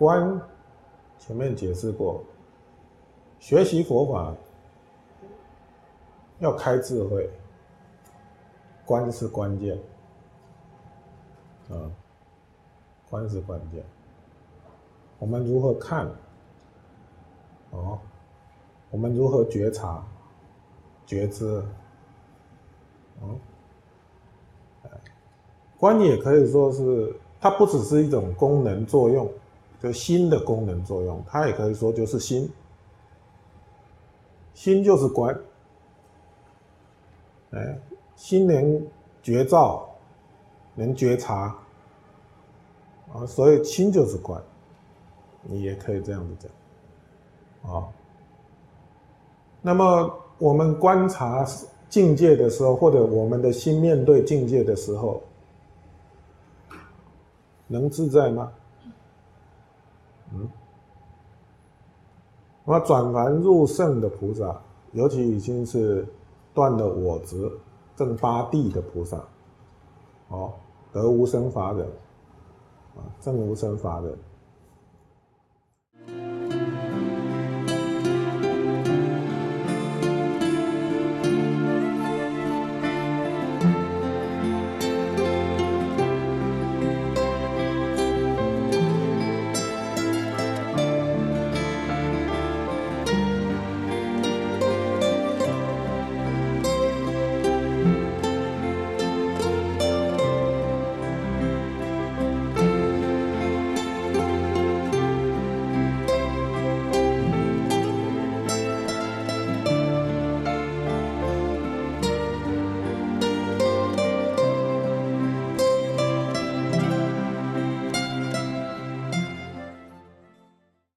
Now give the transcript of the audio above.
观前面解释过，学习佛法要开智慧，观是关键，啊，观是关键。我们如何看？哦，我们如何觉察、觉知？哦，观也可以说是，它不只是一种功能作用，就心的功能作用，它也可以说就是心。心就是观，哎，心能觉照，能觉察，啊，所以心就是观。你也可以这样子讲，啊，那么我们观察境界的时候，或者我们的心面对境界的时候，能自在吗？那转凡入圣的菩萨，尤其已经是断了我执、正八地的菩萨，哦，得无生法忍，啊，正无生法忍。